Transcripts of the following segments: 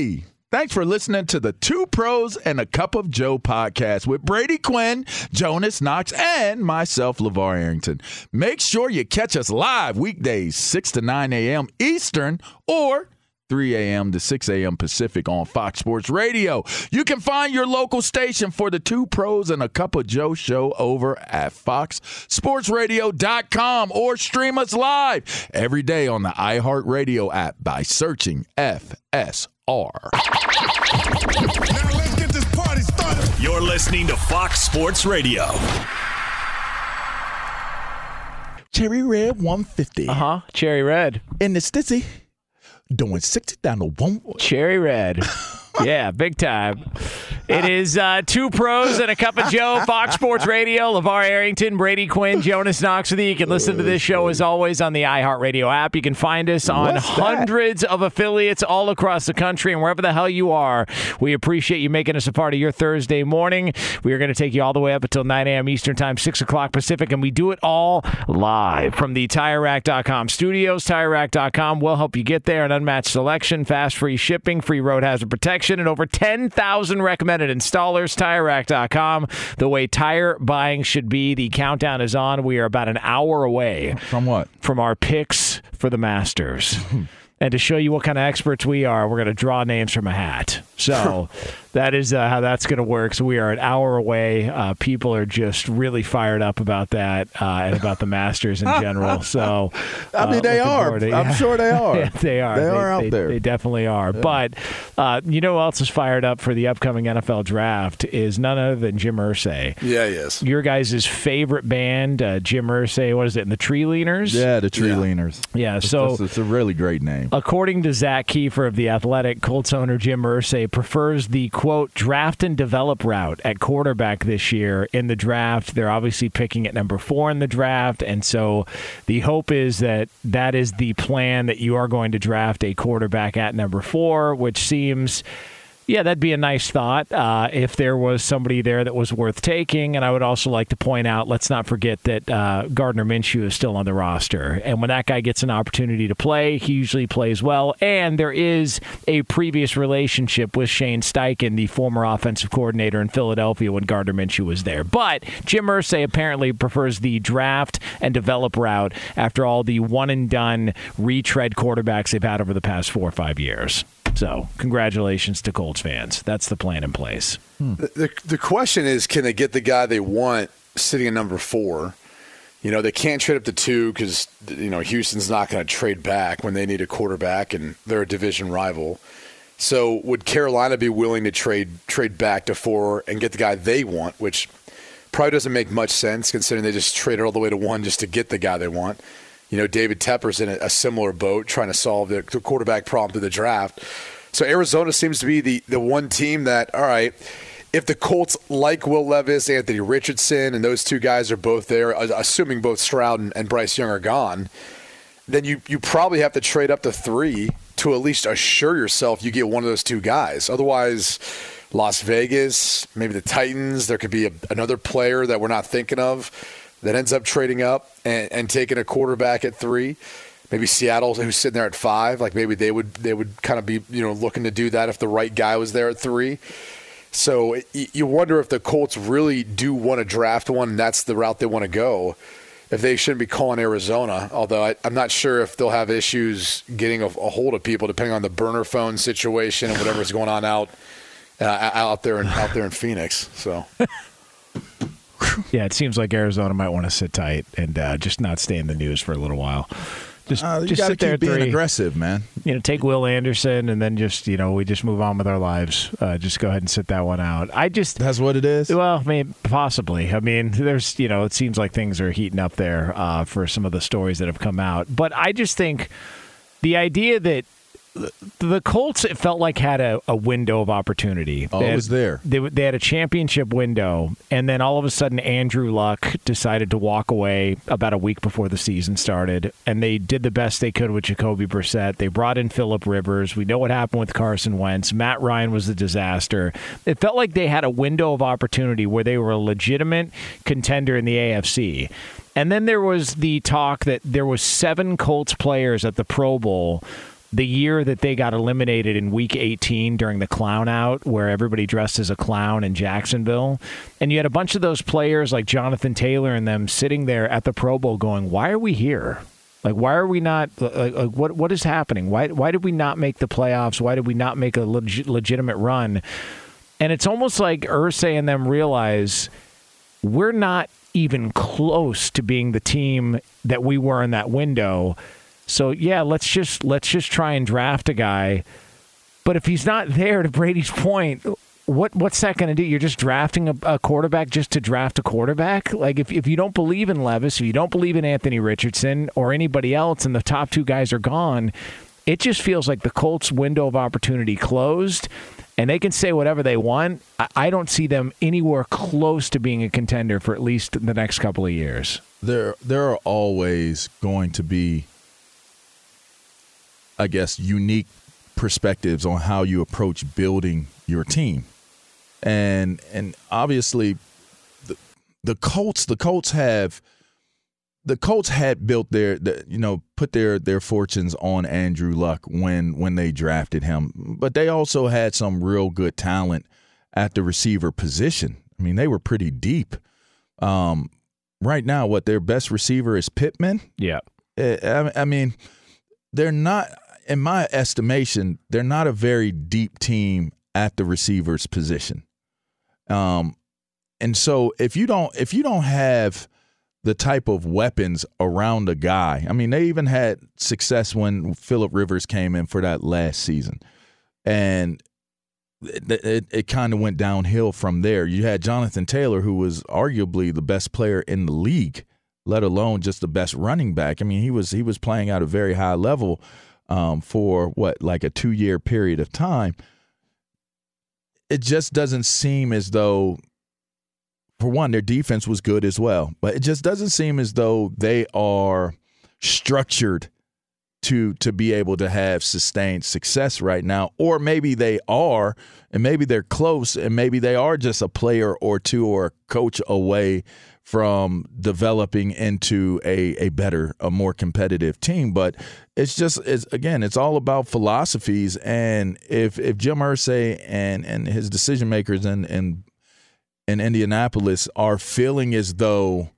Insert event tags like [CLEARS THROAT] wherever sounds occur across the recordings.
Hey! Thanks for listening to the Two Pros and a Cup of Joe podcast with Brady Quinn, Jonas Knox, and myself, LaVar Arrington. Make sure you catch us live weekdays, 6 to 9 a.m. Eastern or 3 a.m. to 6 a.m. Pacific on Fox Sports Radio. You can find your local station for the Two Pros and a Cup of Joe show over at foxsportsradio.com or stream us live every day on the iHeartRadio app by searching FSR. Now let's get this party started. You're listening to Fox Sports Radio. Cherry Red 150. Uh huh. Cherry Red. In the stizzy. Doing 60 down the one. Cherry Red. [LAUGHS] yeah, big time. It is uh, two pros and a cup of Joe, Fox Sports Radio, LaVar Arrington, Brady Quinn, Jonas Knox with you. You can listen to this show as always on the iHeartRadio app. You can find us on hundreds of affiliates all across the country and wherever the hell you are. We appreciate you making us a part of your Thursday morning. We are going to take you all the way up until 9 a.m. Eastern Time, 6 o'clock Pacific, and we do it all live from the TireRack.com studios. TireRack.com will help you get there. An unmatched selection, fast free shipping, free road hazard protection, and over 10,000 recommended installers. TireRack.com. The way tire buying should be. The countdown is on. We are about an hour away From what? from our picks for the Masters. [LAUGHS] and to show you what kind of experts we are, we're going to draw names from a hat. So [LAUGHS] that is uh, how that's going to work. So we are an hour away. Uh, people are just really fired up about that uh, and about the Masters in general. [LAUGHS] So I mean, uh, they are. to- I'm sure they are. [LAUGHS] yeah, they are. They are out they, there. They definitely are. But uh, you know who else is fired up for the upcoming NFL draft is none other than Jim Irsay. Yeah, yes. Your guys' favorite band, uh, Jim Irsay. What is it? And the Tree Leaners. Yeah, the tree Yeah. leaners. Yeah, so- it's, it's a really great name. According to Zak Keefer of The Athletic, Colts owner Jim Irsay prefers the quote draft and develop route at quarterback this year in the draft. They're obviously picking at number four in the draft, and so the hope is that that is the plan that you are going to draft a quarterback at number four, which seems. Yeah, that'd be a nice thought uh, if there was somebody there that was worth taking. And I would also like to point out, let's not forget that uh, Gardner Minshew is still on the roster. And when that guy gets an opportunity to play, he usually plays well. And there is a previous relationship with Shane Steichen, the former offensive coordinator in Philadelphia when Gardner Minshew was there. But Jim Irsay apparently prefers the draft and develop route after all the one and done retread quarterbacks they've had over the past four or five years. So, congratulations to Colts fans. That's the plan in place. Hmm. The, the, the question is, can they get the guy they want sitting at number four? You know, they can't trade up to two because, you know, Houston's not going to trade back when they need a quarterback and they're a division rival. So would Carolina be willing to trade trade back to four and get the guy they want, which probably doesn't make much sense considering they just traded all the way to one just to get the guy they want. You know, David Tepper's in a, a similar boat trying to solve the, the quarterback problem through the draft. So Arizona seems to be the, the one team that, all right, if the Colts like Will Levis, Anthony Richardson, and those two guys are both there, uh, assuming both Stroud and, and Bryce Young are gone, then you, you probably have to trade up to three to at least assure yourself you get one of those two guys. Otherwise, Las Vegas, maybe the Titans, there could be a, another player that we're not thinking of that ends up trading up and, and taking a quarterback at three. Maybe Seattle, who's sitting there at five, like maybe they would they would kind of be you know looking to do that if the right guy was there at three. So you wonder if the Colts really do want to draft one, and that's the route they want to go. If they shouldn't be calling Arizona, although I, am not sure if they'll have issues getting a, a, hold of people, depending on the burner phone situation and whatever's going on out uh, out there in out there in Phoenix. So. [LAUGHS] [LAUGHS] yeah, it seems like Arizona might want to sit tight and uh, just not stay in the news for a little while. Just, uh, just sit there being three. aggressive, man. You know, take Will Anderson, and then just you know we just move on with our lives. Uh, just go ahead and sit that one out. I just that's what it is. Well, I mean, possibly. I mean, there's you know, it seems like things are heating up there uh, for some of the stories that have come out. But I just think the idea that the Colts it felt like had a, a window of opportunity. Oh, it was there. They, they had a championship window, and then all of a sudden Andrew Luck decided to walk away about a week before the season started, and they did the best they could with Jacoby Brissett. They brought in Philip Rivers. We know what happened with Carson Wentz. Matt Ryan was a disaster. It felt like they had a window of opportunity where they were a legitimate contender in the AFC. And then there was the talk that there was seven Colts players at the Pro Bowl the year that they got eliminated in week 18 during the clown out where everybody dressed as a clown in Jacksonville and you had a bunch of those players like Jonathan Taylor and them sitting there at the Pro Bowl going why are we here? Like why are we not like, like what what is happening? Why why did we not make the playoffs? Why did we not make a leg- legitimate run? And it's almost like Irsay and them realize we're not even close to being the team that we were in that window so yeah, let's just let's just try and draft a guy. But if he's not there, to Brady's point, what what's that going to do? You're just drafting a, a, quarterback just to draft a quarterback. Like if if you don't believe in Levis, if you don't believe in Anthony Richardson or anybody else, and the top two guys are gone, it just feels like the Colts' window of opportunity closed. And they can say whatever they want. I, I don't see them anywhere close to being a contender for at least the next couple of years. There, there are always going to be I guess, unique perspectives on how you approach building your team. And and obviously the the Colts the Colts have the Colts had built their the, you know put their their fortunes on Andrew Luck when when they drafted him, but they also had some real good talent at the receiver position. I mean, they were pretty deep. Um, right now, what their best receiver is Pittman. Yeah, eh, I, I mean, they're not in my estimation, they're not a very deep team at the receivers position. Um, and so if you don't if you don't have the type of weapons around a guy, I mean, they even had success when Philip Rivers came in for that last season, and it, it, it kind of went downhill from there. You had Jonathan Taylor, who was arguably the best player in the league, let alone just the best running back. I mean, he was he was playing at a very high level um, for what like a two year period of time. It just doesn't seem as though, for one, their defense was good as well, but it just doesn't seem as though they are structured to to be able to have sustained success right now or maybe they are and maybe they're close and maybe they are just a player or two or a coach away from developing into a, a better, a more competitive team. But it's just it's again, it's all about philosophies. And if if Jim Irsay and and his decision makers in in in Indianapolis are feeling as though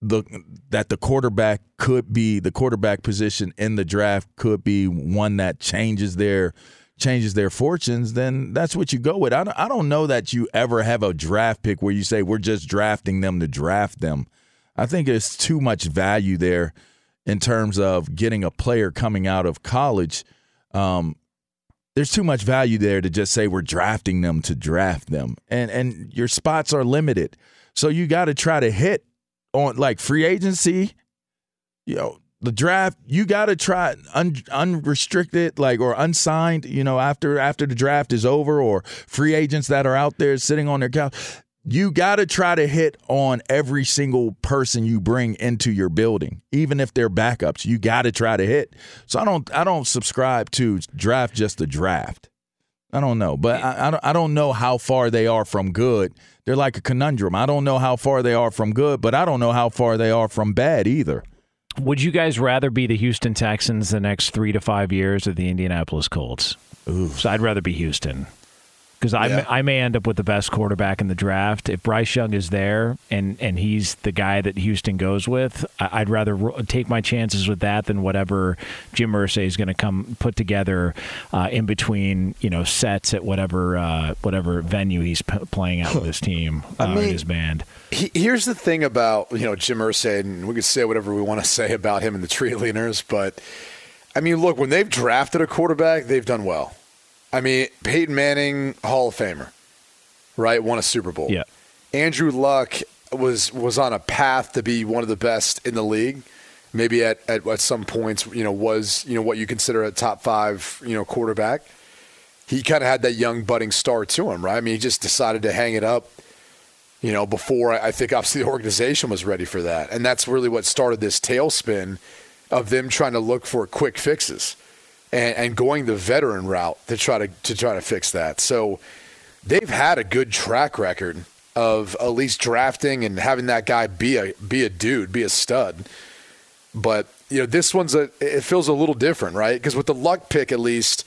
the that the quarterback could be the quarterback position in the draft could be one that changes their changes their fortunes, then that's what you go with. I don't, I don't know that you ever have a draft pick where you say we're just drafting them to draft them. I think there's too much value there in terms of getting a player coming out of college. Um, there's too much value there to just say we're drafting them to draft them, and and your spots are limited. So you got to try to hit on like free agency. You know, the draft you got to try un, unrestricted like or unsigned you know after after the draft is over or free agents that are out there sitting on their couch you got to try to hit on every single person you bring into your building, even if they're backups. You got to try to hit. So I don't I don't subscribe to draft just a draft. I don't know, but I, I don't I don't know how far they are from good. They're like a conundrum. I don't know how far they are from good, but I don't know how far they are from bad either. Would you guys rather be the Houston Texans the next three to five years or the Indianapolis Colts? Ooh. So I'd rather be Houston because I, Yeah. I may end up with the best quarterback in the draft. If Bryce Young is there and, and he's the guy that Houston goes with, I- I'd rather ro- take my chances with that than whatever Jim Irsay is going to come put together uh, in between you know sets at whatever uh, whatever venue he's p- playing out with his [LAUGHS] team uh, or mean- his band. He, here's the thing about you know Jim Irsay, and we can say whatever we want to say about him and the Treeliners, [LAUGHS] but I mean, look, when they've drafted a quarterback, they've done well. I mean, Peyton Manning, Hall of Famer, right? Won a Super Bowl. Yeah. Andrew Luck was was on a path to be one of the best in the league. Maybe at, at, at some points, you know, was you know what you consider a top five, you know, quarterback. He kind of had that young budding star to him, right? I mean, he just decided to hang it up you know, before I I think obviously the organization was ready for that. And that's really what started this tailspin of them trying to look for quick fixes and, and going the veteran route to try to to try to fix that. So they've had a good track record of at least drafting and having that guy be a be a dude, be a stud. But you know, this one's a it feels a little different, right? Because with the luck pick, at least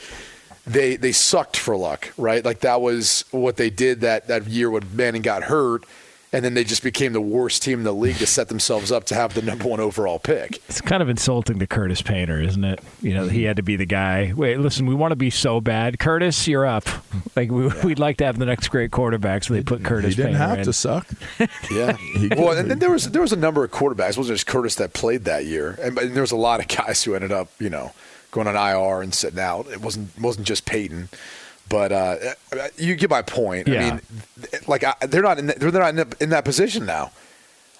they they sucked for luck, right? Like that was what they did that that year when Manning got hurt, and then they just became the worst team in the league to set themselves up to have the number one overall pick. It's kind of insulting to Curtis Painter, isn't it? You know, he mm-hmm. had to be the guy. Wait, listen, we want to be so bad. Curtis, you're up. Like we, we'd like to have the next great quarterback, so they put Curtis he didn't Painter have in. to suck. [LAUGHS] Yeah. well, and then there was there was a number of quarterbacks. It wasn't just Curtis that played that year, and, and there was a lot of guys who ended up, you know, going on IR and sitting out. It wasn't wasn't just Peyton, but uh, you get my point. Yeah. I mean, like I, they're not in that, they're not in that, in that position now.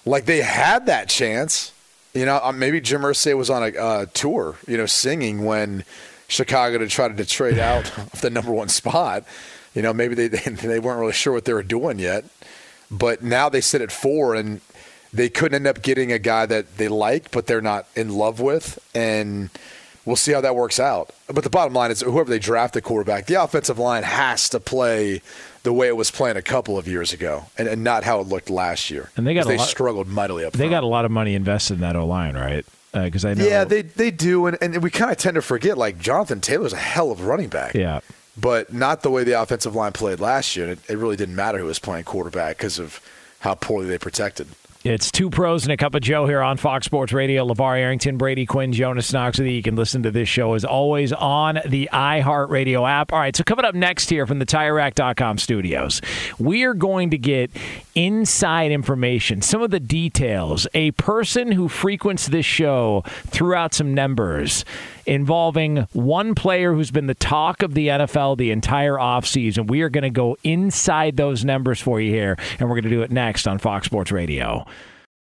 Like they had that chance. You know, uh, maybe Jim Irsay was on a uh, tour, you know, singing when Chicago to try to trade out [LAUGHS] of the number one spot. You know, maybe they [LAUGHS] they weren't really sure what they were doing yet, but now they sit at four and they couldn't end up getting a guy that they like, but they're not in love with, and we'll see how that works out. But the bottom line is, whoever they draft the quarterback, the offensive line has to play the way it was playing a couple of years ago, and, and not how it looked last year. And they got they lot- struggled mightily up. They front. got a lot of money invested in that O line, right? Uh, because I know. Yeah, they they do, and, and we kind of tend to forget. Like Jonathan Taylor's a hell of a running back. Yeah. but not the way the offensive line played last year. It, it really didn't matter who was playing quarterback because of how poorly they protected. It's two pros and a cup of Joe here on Fox Sports Radio. LaVar Arrington, Brady Quinn, Jonas Knox you. You can listen to this show as always on the iHeartRadio app. All right, so coming up next here from the TireRack.com studios, we are going to get inside information, some of the details. A person who frequents this show threw out some numbers involving one player who's been the talk of the NFL the entire offseason. We are going to go inside those numbers for you here, and we're going to do it next on Fox Sports Radio.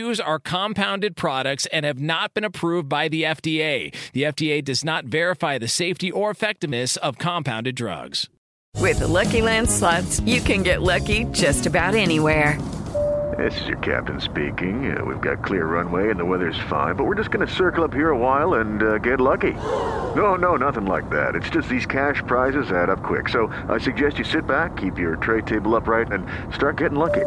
Chews are compounded products and have not been approved by the FDA. The FDA does not verify the safety or effectiveness of compounded drugs. With the Lucky Land slots, you can get lucky just about anywhere. This is your captain speaking. Uh, we've got clear runway and the weather's fine, but we're just going to circle up here a while and uh, get lucky. No, no, nothing like that. It's just these cash prizes add up quick. So I suggest you sit back, keep your tray table upright, and start getting lucky.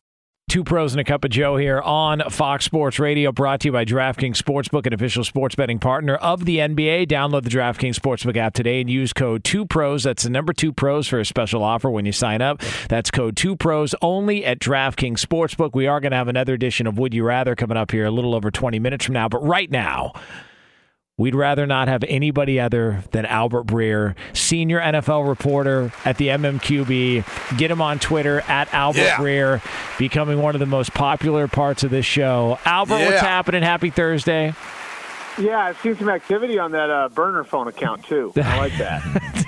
Two pros and a cup of Joe here on Fox Sports Radio, brought to you by DraftKings Sportsbook, an official sports betting partner of the NBA. Download the DraftKings Sportsbook app today and use code 2pros. That's the number 2 pros for a special offer when you sign up. That's code 2pros only at DraftKings Sportsbook. We are going to have another edition of Would You Rather coming up here a little over 20 minutes from now. But right now, We'd rather not have anybody other than Albert Breer, senior NFL reporter at the MMQB. Get him on Twitter at Albert Yeah. Breer, becoming one of the most popular parts of this show. Albert, what's happening? Happy Thursday. Yeah, I've seen some activity on that uh, burner phone account too. I like that.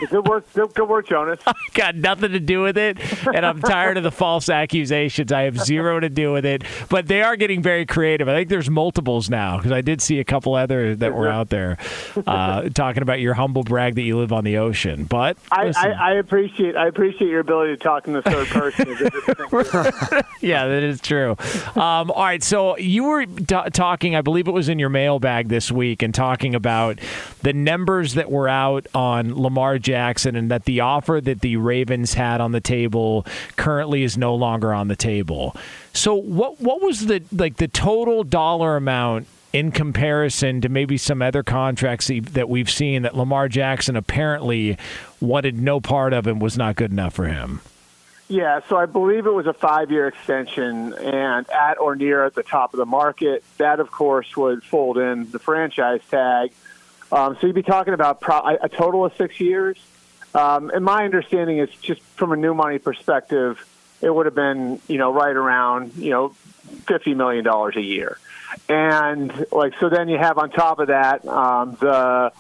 good work, good, good work, Jonas. [LAUGHS] Got nothing to do with it, and I'm tired of the false accusations. I have zero to do with it, but they are getting very creative. I think there's multiples now because I did see a couple other that were out there uh, talking about your humble brag that you live on the ocean. But I. I, I appreciate I appreciate your ability to talk in the third person. [LAUGHS] yeah, that is true. Um, all right, so you were t- talking, I believe it was in your mailbag this week, and talking about the numbers that were out on Lamar Jackson, and that the offer that the Ravens had on the table currently is no longer on the table. So, what what was the like the total dollar amount? In comparison to maybe some other contracts that- we've seen, that Lamar Jackson apparently wanted no part of and was not good enough for him. Yeah, so I believe it was a five-year extension, and at or near at the top of the market. That, of course, would fold in the franchise tag. Um, so you'd be talking about pro- a total of six years. Um, and my understanding is just from a new money perspective, it would have been you know right around you know fifty million dollars a year, and like so then you have on top of that um, the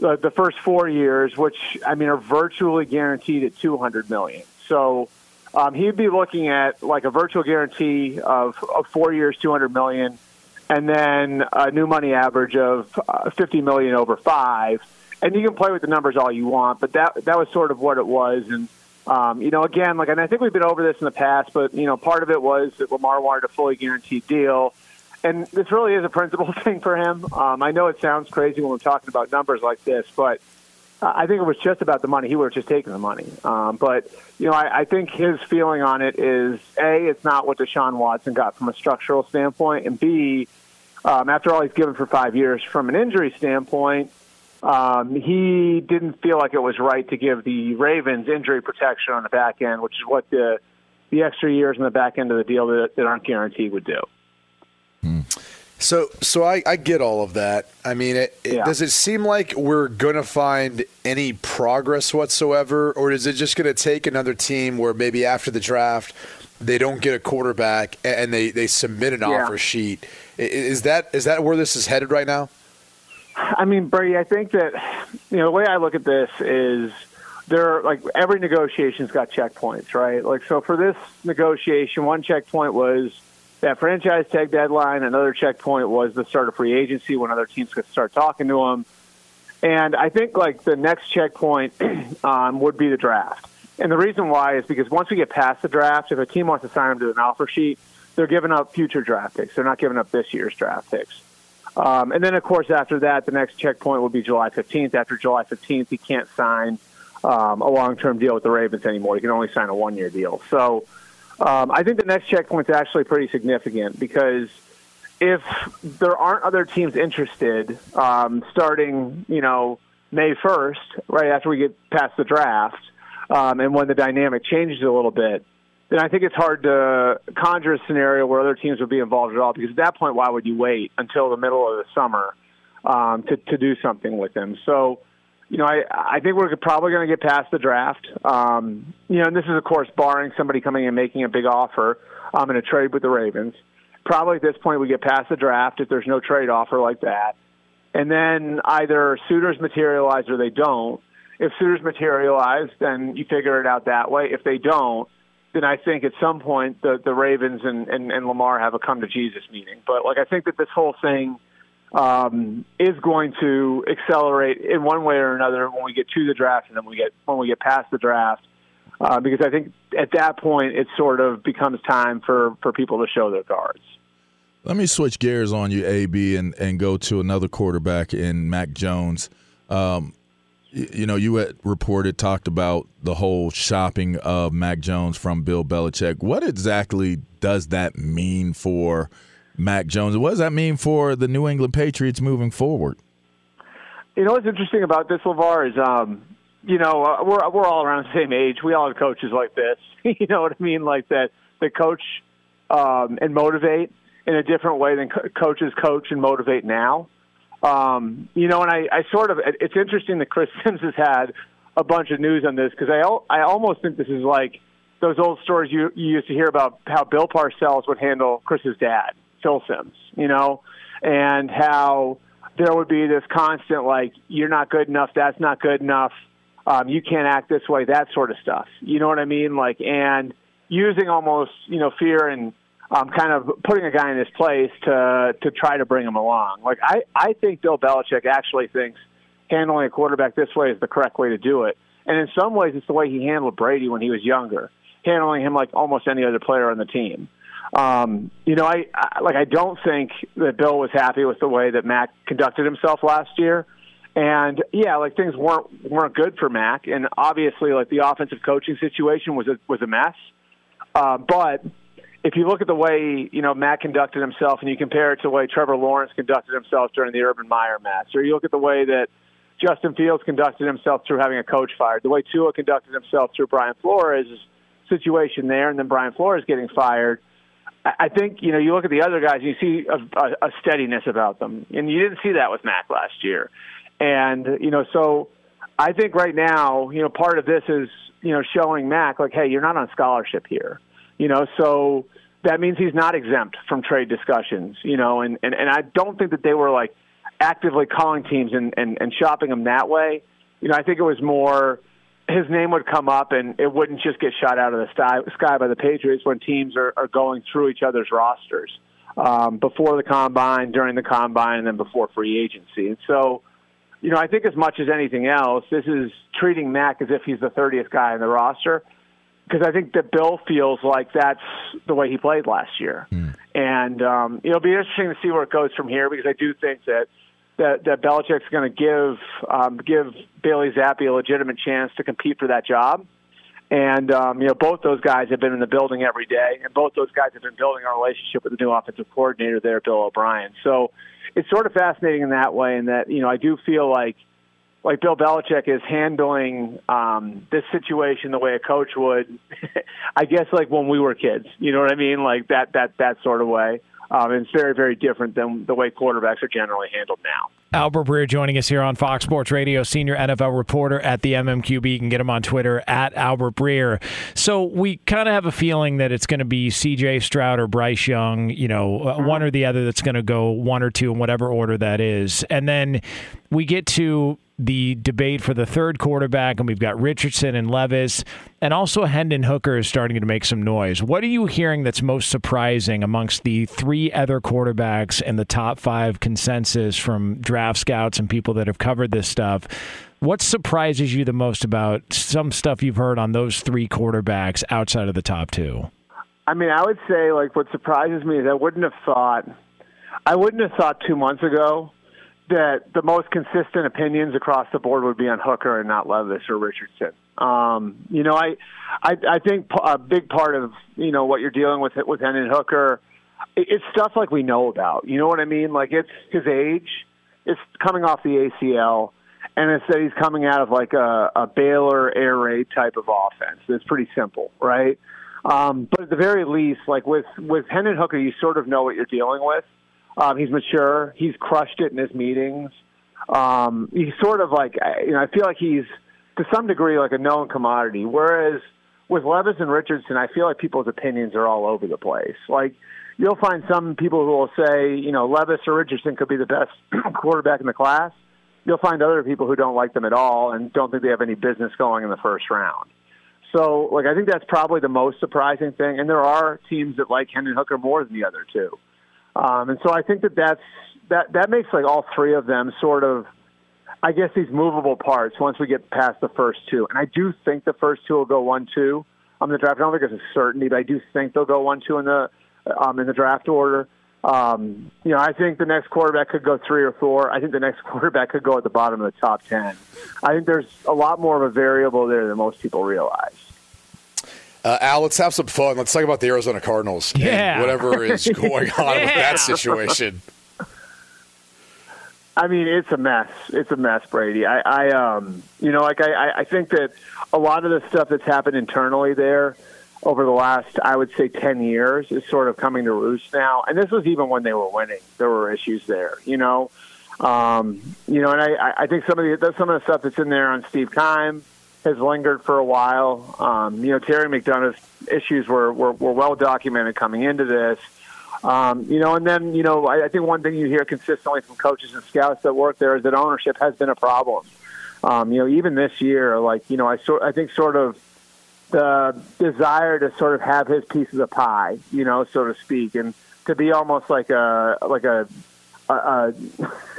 the, the first four years, which I mean are virtually guaranteed at two hundred million. So um, he'd be looking at like a virtual guarantee of, of four years, two hundred million, and then a new money average of uh, fifty million over five. And you can play with the numbers all you want, but that that was sort of what it was. And um, you know, again, like, and I think we've been over this in the past, but you know, part of it was that Lamar wanted a fully guaranteed deal. And this really is a principal [LAUGHS] thing for him. Um, I know it sounds crazy when we're talking about numbers like this, but I think it was just about the money. He would have just taken the money. Um, but, you know, I, I think his feeling on it is A, it's not what Deshaun Watson got from a structural standpoint, and B, um, after all he's given for five years from an injury standpoint, um, he didn't feel like it was right to give the Ravens injury protection on the back end, which is what the the extra years on the back end of the deal that, that aren't guaranteed would do. So, so I, I get all of that. I mean, it, it- Yeah. does it seem like we're going to find any progress whatsoever, or is it just going to take another team where maybe after the draft they don't get a quarterback and they, they submit an Yeah. offer sheet? Is that is that where this is headed right now? I mean, Brady, I think that you know the way I look at this is there are, like every negotiation's got checkpoints, right? Like so for this negotiation, one checkpoint was that franchise tag deadline. Another checkpoint was the start of free agency when other teams could start talking to them. And I think like the next checkpoint [CLEARS THROAT] um, would be the draft. And the reason why is because once we get past the draft, if a team wants to sign them to an offer sheet, they're giving up future draft picks. They're not giving up this year's draft picks. Um, and then, of course, after that, the next checkpoint would be July 15th. After July 15th, he can't sign um, a long-term deal with the Ravens anymore. He can only sign a one-year deal. So um, I think the next checkpoint is actually pretty significant because if there aren't other teams interested um, starting, you know, May 1st, right after we get past the draft, um, and when the dynamic changes a little bit, then I think it's hard to conjure a scenario where other teams would be involved at all. Because at that point, why would you wait until the middle of the summer um, to to do something with them? So, you know, I I think we're probably going to get past the draft. Um, you know, and this is of course barring somebody coming and making a big offer um, in a trade with the Ravens. Probably at this point, we get past the draft if there's no trade offer like that, and then either suitors materialize or they don't. If suitors materialize, then you figure it out that way. If they don't, then I think at some point the the Ravens and, and, and Lamar have a come to Jesus meeting. But like I think that this whole thing um, is going to accelerate in one way or another when we get to the draft and then we get when we get past the draft. Uh, because I think at that point it sort of becomes time for, for people to show their cards. Let me switch gears on you, AB, and, and go to another quarterback in Mac Jones. Um, y- you know, you had reported, talked about the whole shopping of Mac Jones from Bill Belichick. What exactly does that mean for Mac Jones? What does that mean for the New England Patriots moving forward? You know what's interesting about this, LaVar, is um, you know uh, we're we're all around the same age. We all have coaches like this. [LAUGHS] you know what I mean? Like that, that coach um, and motivate in a different way than co- coaches coach and motivate now. Um, you know, and I, I sort of it's interesting that Chris [LAUGHS] Simms has had a bunch of news on this because I I almost think this is like those old stories you, you used to hear about how Bill Parcells would handle Chris's dad, Phil Simms. You know, and how there would be this constant like you're not good enough, that's not good enough, um, you can't act this way, that sort of stuff. You know what I mean? Like and using almost you know fear and um, kind of putting a guy in his place to to try to bring him along. Like I I think Bill Belichick actually thinks handling a quarterback this way is the correct way to do it, and in some ways it's the way he handled Brady when he was younger, handling him like almost any other player on the team. Um, you know, I, I like I don't think that Bill was happy with the way that Mac conducted himself last year. And yeah, like things weren't weren't good for Mac, and obviously, like the offensive coaching situation was a was a mess. Uh, but if you look at the way you know Mac conducted himself, and you compare it to the way Trevor Lawrence conducted himself during the Urban Meyer mess, or you look at the way that Justin Fields conducted himself through having a coach fired, the way Tua conducted himself through Brian Flores' situation there, and then Brian Flores getting fired. I think you know you look at the other guys, you see a, a, a steadiness about them, and you didn't see that with Mac last year. And you know, so I think right now, you know, part of this is you know showing Mac like, hey, you're not on scholarship here. You know, so that means he's not exempt from trade discussions. You know, and and, and I don't think that they were like actively calling teams and, and and shopping him that way. You know, I think it was more his name would come up and it wouldn't just get shot out of the sky, by the Patriots when teams are, are going through each other's rosters um, before the combine, during the combine, and then before free agency. And so, you know, I think as much as anything else, this is treating Mac as if he's the 30th guy in the roster because I think that Bill feels like that's the way he played last year. And um, it'll be interesting to see where it goes from here because I do think that that, that Belichick's going to give um, give Bailey Zappe a legitimate chance to compete for that job. And um, you know, both those guys have been in the building every day, and both those guys have been building a relationship with the new offensive coordinator there, Bill O'Brien. So it's sort of fascinating in that way, in that you know I do feel like like Bill Belichick is handling um, this situation the way a coach would, [LAUGHS] I guess, like when we were kids. You know what I mean? Like that that that sort of way. Um, and it's very, very different than the way quarterbacks are generally handled now. Albert Breer joining us here on Fox Sports Radio, senior NFL reporter at the MMQB. You can get him on Twitter at Albert Breer. So we kind of have a feeling that it's going to be C.J. Stroud or Bryce Young, you know, uh, one or the other that's going to go one or two in whatever order that is. And then we get to the debate for the third quarterback, and we've got Richardson and Levis, and also Hendon Hooker is starting to make some noise. What are you hearing that's most surprising amongst the three other quarterbacks in the top five consensus from draft scouts and people that have covered this stuff? What surprises you the most about some stuff you've heard on those three quarterbacks outside of the top two? I mean, I would say like what surprises me is I wouldn't have thought, I wouldn't have thought two months ago that the most consistent opinions across the board would be on Hooker and not Levis or Richardson. Um, you know, I, I, I think a big part of you know what you're dealing with with Hendon Hooker, it's stuff like we know about. You know what I mean? Like it's his age, it's coming off the ACL, and it's that he's coming out of like a, a Baylor air raid type of offense. It's pretty simple, right? Um, but at the very least, like with with Hendon Hooker, you sort of know what you're dealing with. Um, he's mature. He's crushed it in his meetings. Um, he's sort of like you know I feel like he's to some degree like a known commodity. Whereas with Levis and Richardson, I feel like people's opinions are all over the place. Like you'll find some people who will say you know Levis or Richardson could be the best [CLEARS THROAT] quarterback in the class. You'll find other people who don't like them at all and don't think they have any business going in the first round. So, like, I think that's probably the most surprising thing. And there are teams that like Hendon Hooker more than the other two. Um, and so I think that that's that that makes like all three of them sort of, I guess, these movable parts once we get past the first two. And I do think the first two will go one two on the draft. I don't think it's a certainty, but I do think they'll go one two in the um, in the draft order. Um, you know, I think the next quarterback could go three or four. I think the next [LAUGHS] quarterback could go at the bottom of the top ten. I think there's a lot more of a variable there than most people realize. Uh, Al, let's have some fun. Let's talk about the Arizona Cardinals. Yeah. whatever is [LAUGHS] going on yeah. with that situation. I mean, it's a mess. It's a mess, Brady. I, I um, you know, like I, I think that a lot of the stuff that's happened internally there over the last, I would say, ten years is sort of coming to roost now. And this was even when they were winning. There were issues there, you know. Um, you know, and I, I think some of the some of the stuff that's in there on Steve Keim has lingered for a while. Um, you know, Terry McDonough's issues were, were, were well documented coming into this. Um, you know, and then, you know, I, I think one thing you hear consistently from coaches and scouts that work there is that ownership has been a problem. Um, you know, even this year, like, you know, I sort, I think sort of the desire to sort of have his piece of the pie, you know, so to speak, and to be almost like a, like a, uh,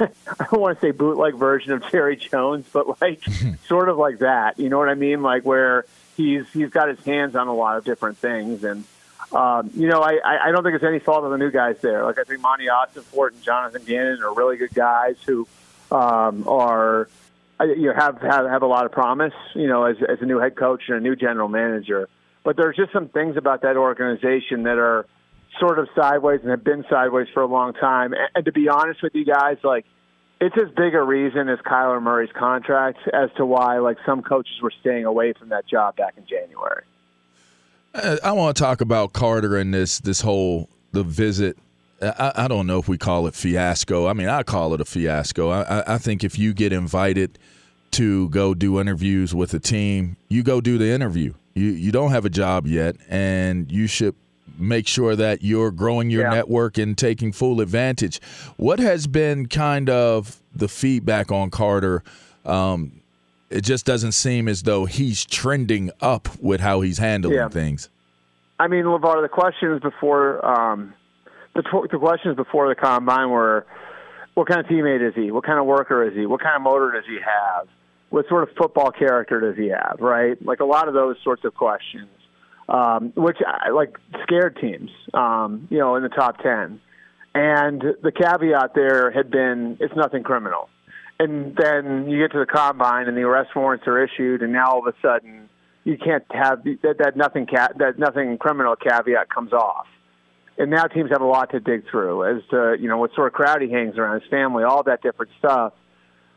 [LAUGHS] I don't want to say bootleg version of Jerry Jones, but like [LAUGHS] sort of like that. You know what I mean? Like where he's he's got his hands on a lot of different things, and um, you know I I don't think it's any fault of the new guys there. Like I think Monti Ossenfort and Jonathan Gannon are really good guys who um, are you know have, have have a lot of promise. You know as as a new head coach and a new general manager, but there's just some things about that organization that are sort of sideways and have been sideways for a long time. And to be honest with you guys, like it's as big a reason as Kyler Murray's contract as to why like some coaches were staying away from that job back in January. Uh, I want to talk about Carter and this this whole the visit. I, I don't know if we call it fiasco. I mean, I call it a fiasco. I, I think if you get invited to go do interviews with a team, you go do the interview. You you don't have a job yet, and you should make sure that you're growing your Yeah. network and taking full advantage. What has been kind of the feedback on Carter? Um, it just doesn't seem as though he's trending up with how he's handling Yeah. things. I mean, LaVar, the questions before um, the, the questions before the combine were, what kind of teammate is he? What kind of worker is he? What kind of motor does he have? What sort of football character does he have? Right, like a lot of those sorts of questions, um, which I, like scared teams, um, you know, in the top ten. And the caveat there had been, it's nothing criminal. And then you get to the combine, and the arrest warrants are issued, and now all of a sudden you can't have that, that nothing ca- that nothing criminal caveat comes off. And now teams have a lot to dig through as to you know what sort of crowd he hangs around, his family, all that different stuff.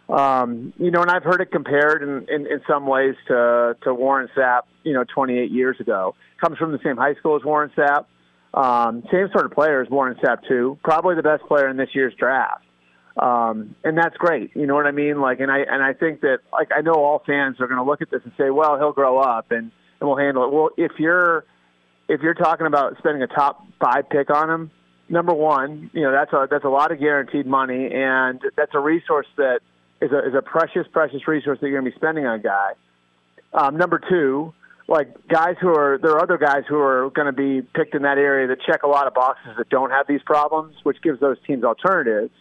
Um, you know, and I've heard it compared in, in, in some ways to to Warren Sapp, you know, 28 years ago. Comes from the same high school as Warren Sapp. Um, same sort of player as Warren Sapp too. Probably the best player in this year's draft. Um, and that's great. You know what I mean? Like, and I and I think that like I know all fans are going to look at this and say, well, he'll grow up and and we'll handle it. Well, if you're if you're talking about spending a top five pick on him, number one, you know that's a that's a lot of guaranteed money, and that's a resource that is a is a precious precious resource that you're going to be spending on guy. Um, number two, like guys who are there are other guys who are going to be picked in that area that check a lot of boxes that don't have these problems, which gives those teams alternatives.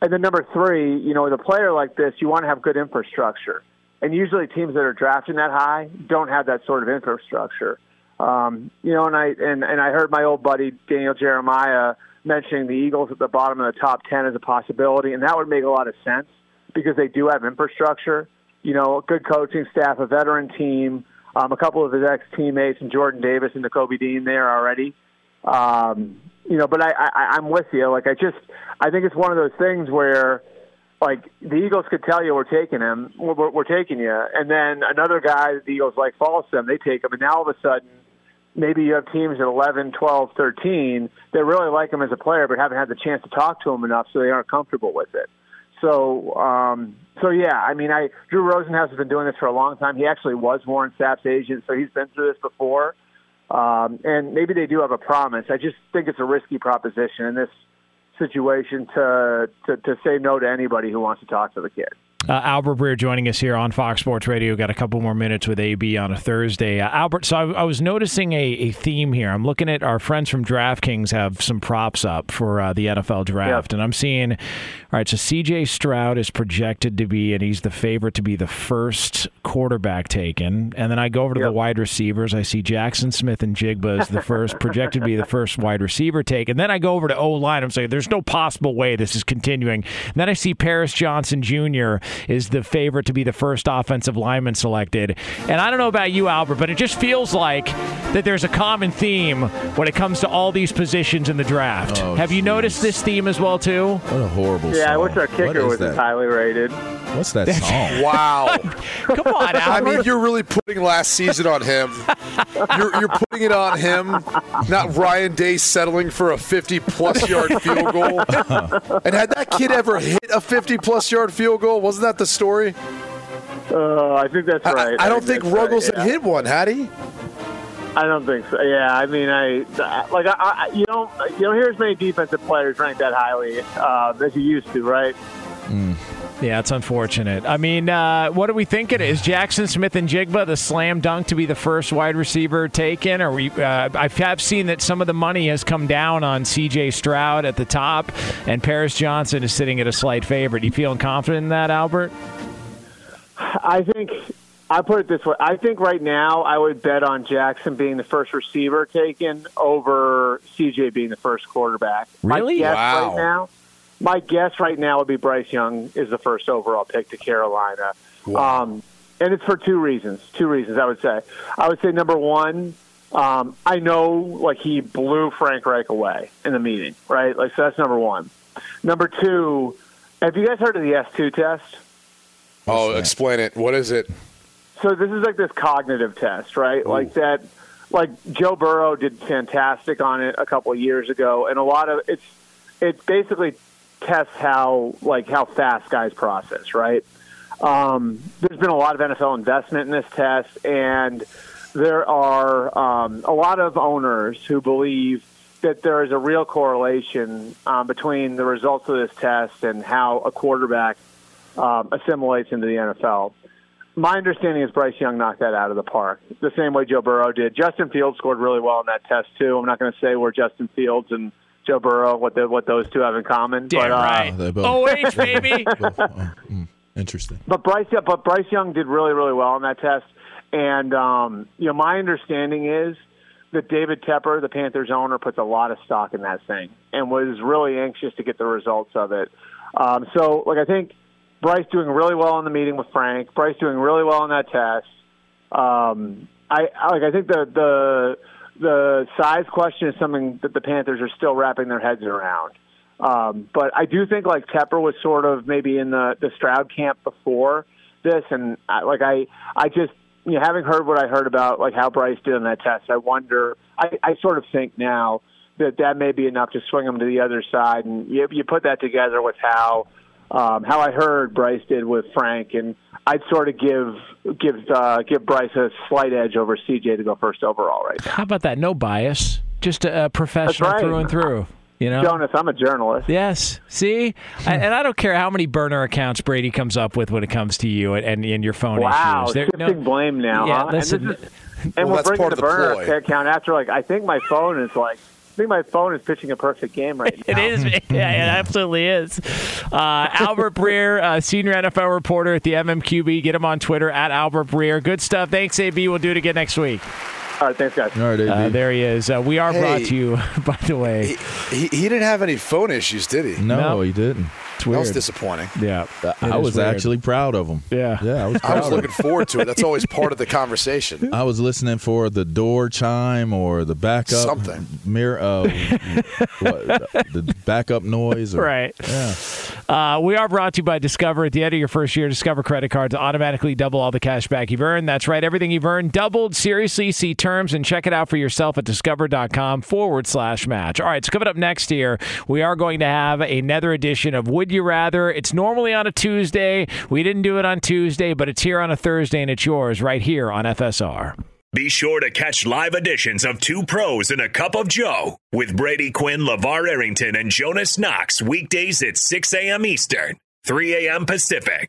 And then number three, you know, with a player like this, you want to have good infrastructure. And usually teams that are drafting that high don't have that sort of infrastructure. Um, you know, and I and, and I heard my old buddy Daniel Jeremiah mentioning the Eagles at the bottom of the top ten as a possibility, and that would make a lot of sense because they do have infrastructure. You know, good coaching staff, a veteran team, um, a couple of his ex teammates, and Jordan Davis and Nakobe Dean there already. Um, you know, but I, I, I'm with you. Like, I just, I think it's one of those things where, like, the Eagles could tell you we're taking him, we're, we're taking you, and then another guy that the Eagles like falls to them, they take him, and now all of a sudden, maybe you have teams at 11, 12, 13 that really like him as a player, but haven't had the chance to talk to him enough, so they aren't comfortable with it. So, um, so yeah, I mean, I Drew Rosenhaus has been doing this for a long time. He actually was Warren Sapp's agent, so he's been through this before. Um, and maybe they do have a promise. I just think it's a risky proposition in this situation to, to to say no to anybody who wants to talk to the kid. Uh, Albert Breer joining us here on Fox Sports Radio. Got a couple more minutes with AB on a Thursday. Uh, Albert, so I, I, was noticing a, a theme here. I'm looking at our friends from DraftKings have some props up for uh, the NFL draft, yep. and I'm seeing, all right, so CJ Stroud is projected to be, and he's the favorite to be the first quarterback taken. And then I go over to yep. the wide receivers. I see Jackson Smith-Njigba is the first, [LAUGHS] projected to be the first wide receiver take. And then I go over to O line. I'm saying there's no possible way this is continuing. And then I see Paris Johnson Jr is the favorite to be the first offensive lineman selected. And I don't know about you, Albert, but it just feels like that there's a common theme when it comes to all these positions in the draft. Oh, Have you noticed this theme as well too? What a horrible. Yeah, song. I wish our kicker was as highly rated. What's that song? [LAUGHS] wow. [LAUGHS] Come on, Albert. I mean, you're really putting last season on him. You're, you're putting it on him, not Ryan Day settling for a 50 plus yard field goal. [LAUGHS] and had that kid ever hit a 50 plus yard field goal? Wasn't that the story? Uh, I think that's right. I, I don't think, think Ruggles right, yeah. had hit one, had he? I don't think so. Yeah, I mean, I like I, I you don't you don't hear as many defensive players ranked that highly uh, as you used to, right? Mm. Yeah, it's unfortunate. I mean, uh, what do we think it is? Jackson Smith-Njigba, the slam dunk to be the first wide receiver taken? Or we? Uh, I have seen that some of the money has come down on C.J. Stroud at the top, and Paris Johnson is sitting at a slight favorite. You feeling confident in that, Albert? I think I put it this way. I think right now I would bet on Jackson being the first receiver taken over CJ being the first quarterback. Really? wow. Right now, my guess right now would be Bryce Young is the first overall pick to Carolina. Wow. Um, and it's for two reasons. Two reasons, I would say. I would say number one, um, I know like he blew Frank Reich away in the meeting, right? Like so that's number one. Number two, have you guys heard of the S two test? Oh, explain it. What is it? So this is like this cognitive test, right? Ooh. Like that. Like Joe Burrow did fantastic on it a couple of years ago, and a lot of it's it basically tests how like how fast guys process, right? Um, there's been a lot of NFL investment in this test, and there are um, a lot of owners who believe that there is a real correlation um, between the results of this test and how a quarterback um, assimilates into the NFL. My understanding is Bryce Young knocked that out of the park, the same way Joe Burrow did. Justin Fields scored really well in that test too. I'm not going to say where Justin Fields and Joe Burrow what the, what those two have in common. Damn but, right. Uh, OH baby. [LAUGHS] both, uh, mm, interesting. But Bryce, yeah, but Bryce Young did really really well in that test, and um, you know my understanding is that David Tepper, the Panthers owner, puts a lot of stock in that thing and was really anxious to get the results of it. Um, so, like I think Bryce doing really well in the meeting with Frank. Bryce doing really well in that test. Um, I like. I think the the the size question is something that the Panthers are still wrapping their heads around. Um, but I do think like Tepper was sort of maybe in the the Stroud camp before this, and I, like I I just you know having heard what I heard about like how Bryce did in that test, I wonder. I, I sort of think now that that may be enough to swing them to the other side. And you, you put that together with how um, how I heard Bryce did with Frank, and I'd sort of give give uh, give Bryce a slight edge over CJ to go first overall right now. How about that? No bias, just a, a professional right. through and through. You know, Jonas, I'm a journalist. Yes. See, I, and I don't care how many burner accounts Brady comes up with when it comes to you and, and, and your phone Wow, issues. There- shifting blame now, Yeah, huh? listen, and, this is, and Well, we're that's bringing part the of the burner ploy. account after like I think my phone is like I think my phone is pitching a perfect game right [LAUGHS] now. It is. [LAUGHS] Yeah, it absolutely is. Uh, Albert Breer, uh, senior NFL reporter at the MMQB. Get him on Twitter at Albert Breer. Good stuff. Thanks, AB. We'll do it again next week. All right, thanks, guys. All right, AB. Uh, there he is. Uh, we are brought to you, [LAUGHS] by the way. He, he didn't have any phone issues, did he? no, No. he didn't. It's That was disappointing. Yeah. I was weird. actually proud of him. Yeah. Yeah, I was. Proud I was of looking him. forward to it. That's always part of the conversation. I was listening for the door chime or the backup Something. mirror, uh, what, the backup noise. Or, Right. Yeah. Uh, we are brought to you by Discover. At the end of your first year, Discover credit cards automatically double all the cash back you've earned. That's right. Everything you've earned doubled. Seriously, see terms and check it out for yourself at discover.com forward slash match. All right, so coming up next year, we are going to have another edition of Would You Rather. It's normally on a Tuesday. We didn't do it on Tuesday, but it's here on a Thursday, and it's yours right here on FSR. Be sure to catch live editions of Two Pros and a Cup of Joe with Brady Quinn, LaVar Arrington, and Jonas Knox weekdays at 6 a.m. Eastern, 3 a.m. Pacific.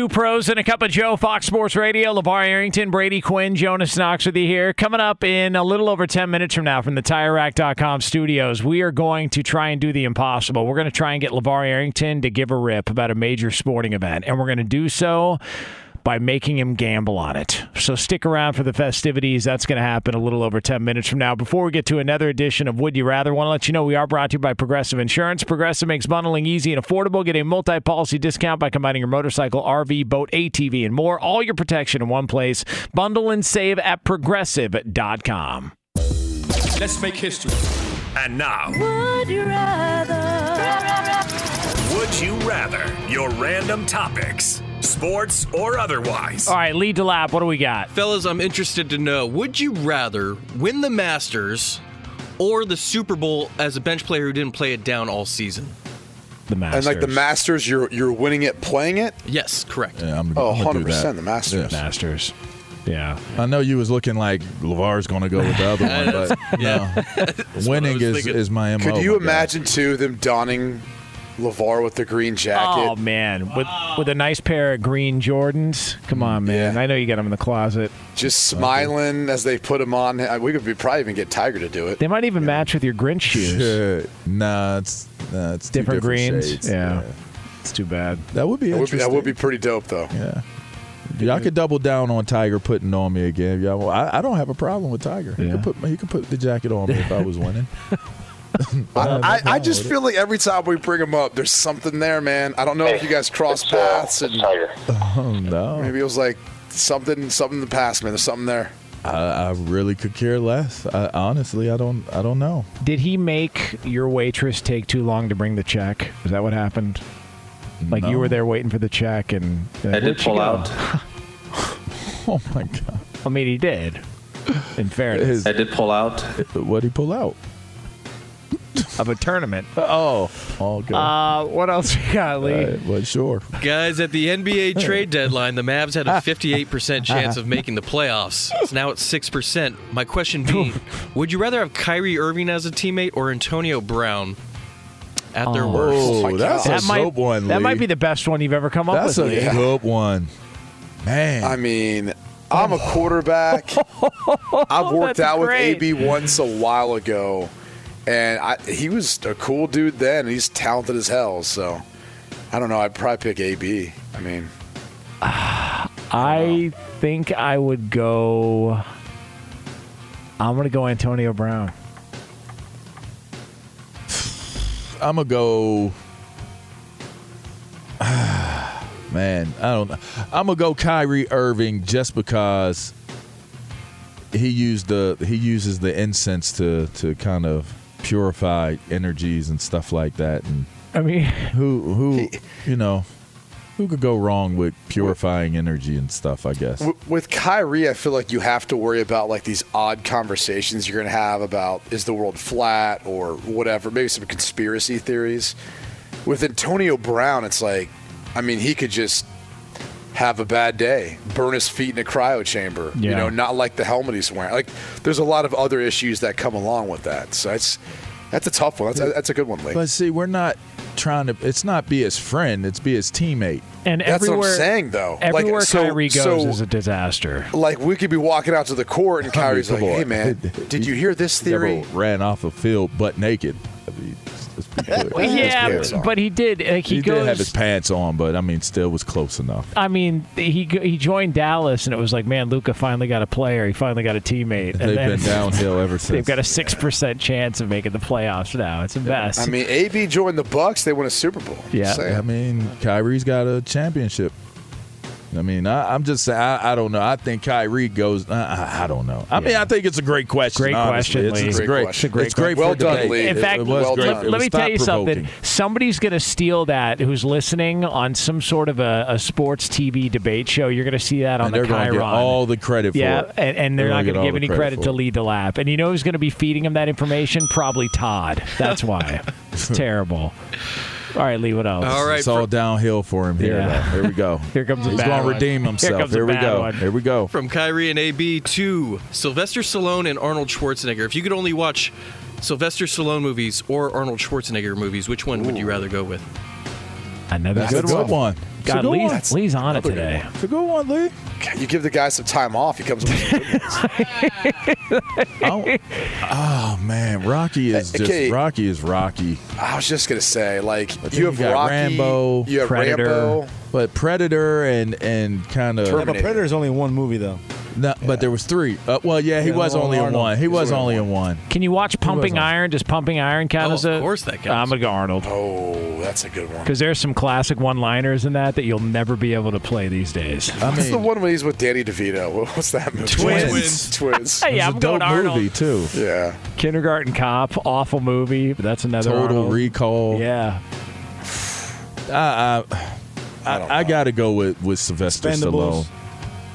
Two pros and a cup of Joe, Fox Sports Radio. LaVar Arrington, Brady Quinn, Jonas Knox with you here. Coming up in a little over 10 minutes from now from the TireRack.com studios, we are going to try and do the impossible. We're going to try and get LaVar Arrington to give a rip about a major sporting event, and we're going to do so by making him gamble on it. So stick around for the festivities. That's going to happen a little over 10 minutes from now. Before we get to another edition of Would You Rather, I want to let you know we are brought to you by Progressive Insurance. Progressive makes bundling easy and affordable. Get a multi-policy discount by combining your motorcycle, RV, boat, ATV, and more. All your protection in one place. Bundle and save at progressive.com. Let's make history. And now, Would you rather? Would You Rather? Your random topics, sports or otherwise. All right, Lee DeLapp. What do we got? Fellas, I'm interested to know would you rather win the Masters or the Super Bowl as a bench player who didn't play it down all season? The Masters. And like the Masters, you're you're winning it playing it. Yes, correct. Yeah, I'm, Oh, I'm gonna do 100% that. the Masters. Yeah. Masters. Yeah. I know you was looking like LaVar's going to go with the other one, [LAUGHS] but no. [LAUGHS] winning is, is my mo. Could you my guy. imagine too them donning LaVar with the green jacket? Oh man, with with a nice pair of green Jordans. Come on, man. I know you got them in the closet. Just smiling as they put them on. We could be probably even get Tiger to do it. They might even match with your Grinch shoes. nah, it's nah, it's two different, greens. shades. Yeah. it's too bad. That would be That would be, that would be pretty dope, though. Yeah. Y'all could double down on Tiger putting on me again. Y'all, I, I don't have a problem with Tiger. He could put he could put the jacket on me if I was winning. [LAUGHS] I, I, I just feel like every time we bring him up, there's something there, man. I don't know if you guys cross paths and Oh no. maybe it was like something something in the past, man. There's something there. I, I really could care less. I, honestly, I don't. I don't know. Did he make your waitress take too long to bring the check? Is that what happened? Like you were there waiting for the check, and you're I did pull out. [LAUGHS] Oh my god. I mean, he did. In fairness, I did pull out. What would he pull out? [LAUGHS] of a tournament. Oh, all good. Uh, what else we got, Lee? Right, well, sure. Guys, at the NBA trade deadline, the Mavs had a [LAUGHS] 58% chance of making the playoffs. It's now at 6%. My question being, [LAUGHS] would you rather have Kyrie Irving as a teammate or Antonio Brown at their Oh. worst? Oh, that's that a might dope one. that might be the best one you've ever come up with. That's a Lee. good one, man. I mean, I'm a quarterback. I've worked That's out with. AB once a while ago, and I, he was a cool dude then. And he's talented as hell. So I don't know. I'd probably pick AB. I mean, [SIGHS] I think I would go. I'm gonna go Antonio Brown. [SIGHS] I'm gonna go. [SIGHS] Man, I don't know. I'm gonna go Kyrie Irving just because he used the he uses the incense to to kind of purify energies and stuff like that. And I mean, who who [LAUGHS] you know who could go wrong with purifying energy and stuff? I guess. w- with Kyrie, I feel like you have to worry about like these odd conversations you're going to have about is the world flat or whatever. Maybe some conspiracy theories. With Antonio Brown, it's like, I mean, he could just have a bad day, burn his feet in a cryo chamber. You know, not like the helmet he's wearing. Like, there's a lot of other issues that come along with that. So it's that's a tough one. That's, that's a good one, Lee. But see, we're not trying to. It's not be his friend. It's be his teammate. And That's what I'm everywhere, saying, though. Like, Everywhere so- Kyrie goes so- is a disaster. Like we could be walking out to the court and Kyrie's come like, "Hey man, [LAUGHS] did you hear this Never theory?" ran off a field butt naked. I mean, let's be clear. Well, yeah, but he did. Like, he, he, goes. did have his pants on, but I mean, still was close enough. I mean, he he joined Dallas, and it was like, man, Luka finally got a player. He finally got a teammate. And They've then been downhill ever since. [LAUGHS] They've got a six percent chance of making the playoffs now. It's the best. I mean, AB joined the Bucs. They won a Super Bowl. Yeah. Just. I mean, Kyrie's got a championship. I mean, I, I'm just saying. I, I don't know. I think Kyrie goes. I, I, I don't know. I mean, I think it's a great question. Great honestly. question, It's, Lee. it's Great great. question. It's a great it's great Well for done, debate. Lee. In fact, it was well great. done. Let me tell you something. Somebody's going to steal that who's listening on some sort of a, a sports TV debate show. You're going to see that on And the they're Chiron. get all the credit yeah, for it. and, and they're, not gonna going to give any the credit to it. Lee DeLapp. And you know who's going to be feeding him that information? Probably Todd. That's why. [LAUGHS] it's terrible. All right, Lee, what else? All right, It's all for- downhill for him here. Yeah. Here we go. [LAUGHS] Here comes a He's bad going to one. redeem Here himself. comes a Here we bad go. one. Here we go. From Kyrie and AB to Sylvester Stallone and Arnold Schwarzenegger. If you could only watch Sylvester Stallone movies or Arnold Schwarzenegger movies, which one would you rather go with? Another That's a good good one. one. God, go Lee's, on. Lee's on it Another good today. So go on, Lee. You give the guy some time off. He comes with oh, [LAUGHS] oh, man, Rocky is just Okay. Rocky is Rocky. I was just gonna say, like you have got Rocky, Rambo, you have Predator. Rambo. but Predator and and kind of Yeah, but Predator is only one movie though. No, but there was three. Uh, well, yeah, he Yeah, was well, only in one. He He's was only only in one. Can you watch Pumping? Iron? Does Pumping Iron count Oh, as a? of course that counts. I'm gonna go Arnold Oh, that's a good one. because there's some classic one-liners in that that you'll never be able to play these days. I What's the one when he's with Danny DeVito? What's that movie? Twins. Twins. Hey, it I'm a going dope Arnold. movie too. Yeah. Kindergarten Cop, awful movie, but that's another Total Arnold. Recall. Yeah, I I, I, don't I got to go with with Sylvester Expendables. Stallone.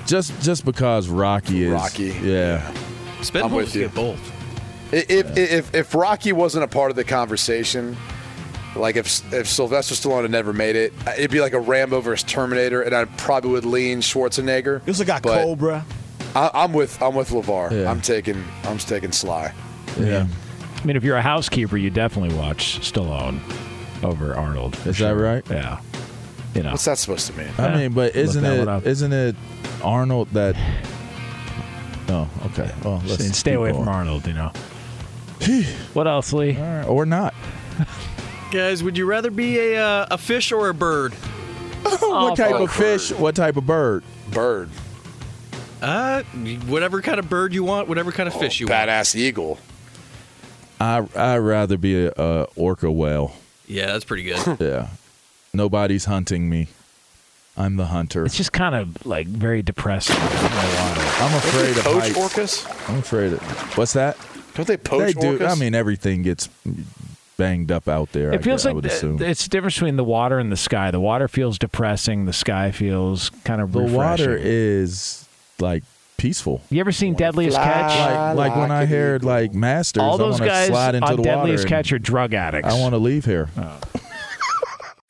Just just because Rocky is Rocky. Yeah. Spend I'm with you. both. If, if if if Rocky wasn't a part of the conversation, like if if Sylvester Stallone had never made it, it'd be like a Rambo versus Terminator, and I probably would lean Schwarzenegger. You also got But Cobra. I, I'm with I'm with LaVar. Yeah. I'm taking I'm taking Sly. Yeah. I mean, if you're a housekeeper, you definitely watch Stallone over Arnold. for Is that right? Yeah. You know, What's that supposed to mean? I mean, but isn't that one it up. isn't it Arnold that Oh, okay. Well, let's and stay away going. from Arnold. You know. what else, Lee? All right, or not. Guys, would you rather be a uh, a fish or a bird? [LAUGHS] what type oh, of fish? What type of bird? Bird. Uh, whatever kind of bird you want, whatever kind of fish you want. Badass eagle. I I'd rather be a, a orca whale. Yeah, that's pretty good. [LAUGHS] Yeah. Nobody's hunting me. I'm the hunter. It's just kind of like very depressing. I'm afraid of Poach heights. orcas? I'm afraid of what's that? Don't they poach they do. orcas? I mean, everything gets banged up out there. It I feels gu- I like would assume. it's the difference between the water and the sky. The water feels depressing. The sky feels kind of the water is like peaceful. You ever seen Deadliest Catch? Like, like when I heard like Masters, All I those wanna guys slide into on the Deadliest water Catch are drug addicts. I want to leave here. Oh.